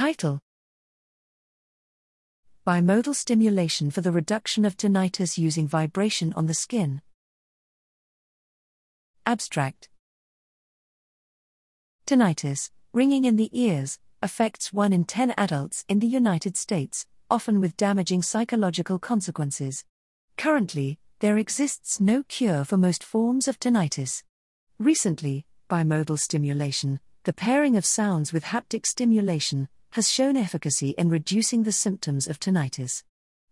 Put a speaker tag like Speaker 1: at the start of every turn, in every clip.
Speaker 1: Title Bimodal stimulation for the reduction of tinnitus using vibration on the skin. Abstract Tinnitus, ringing in the ears, affects 1 in 10 adults in the United States, often with damaging psychological consequences. Currently, there exists no cure for most forms of tinnitus. Recently, bimodal stimulation, the pairing of sounds with haptic stimulation, has shown efficacy in reducing the symptoms of tinnitus.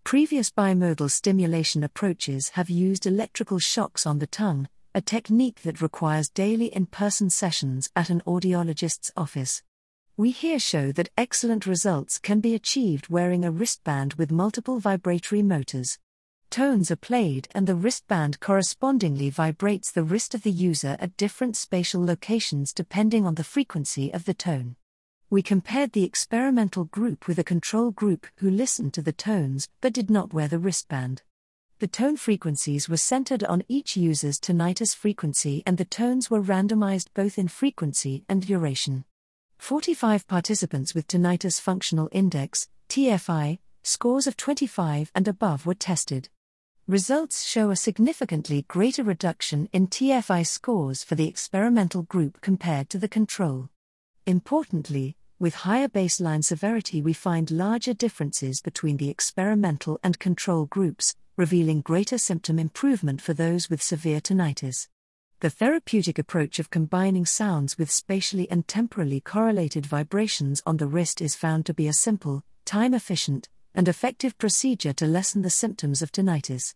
Speaker 1: Previous bimodal stimulation approaches have used electrical shocks on the tongue, a technique that requires daily in person sessions at an audiologist's office. We here show that excellent results can be achieved wearing a wristband with multiple vibratory motors. Tones are played and the wristband correspondingly vibrates the wrist of the user at different spatial locations depending on the frequency of the tone. We compared the experimental group with a control group who listened to the tones but did not wear the wristband. The tone frequencies were centered on each user's tinnitus frequency and the tones were randomized both in frequency and duration. 45 participants with tinnitus functional index, TFI, scores of 25 and above were tested. Results show a significantly greater reduction in TFI scores for the experimental group compared to the control. Importantly, with higher baseline severity, we find larger differences between the experimental and control groups, revealing greater symptom improvement for those with severe tinnitus. The therapeutic approach of combining sounds with spatially and temporally correlated vibrations on the wrist is found to be a simple, time efficient, and effective procedure to lessen the symptoms of tinnitus.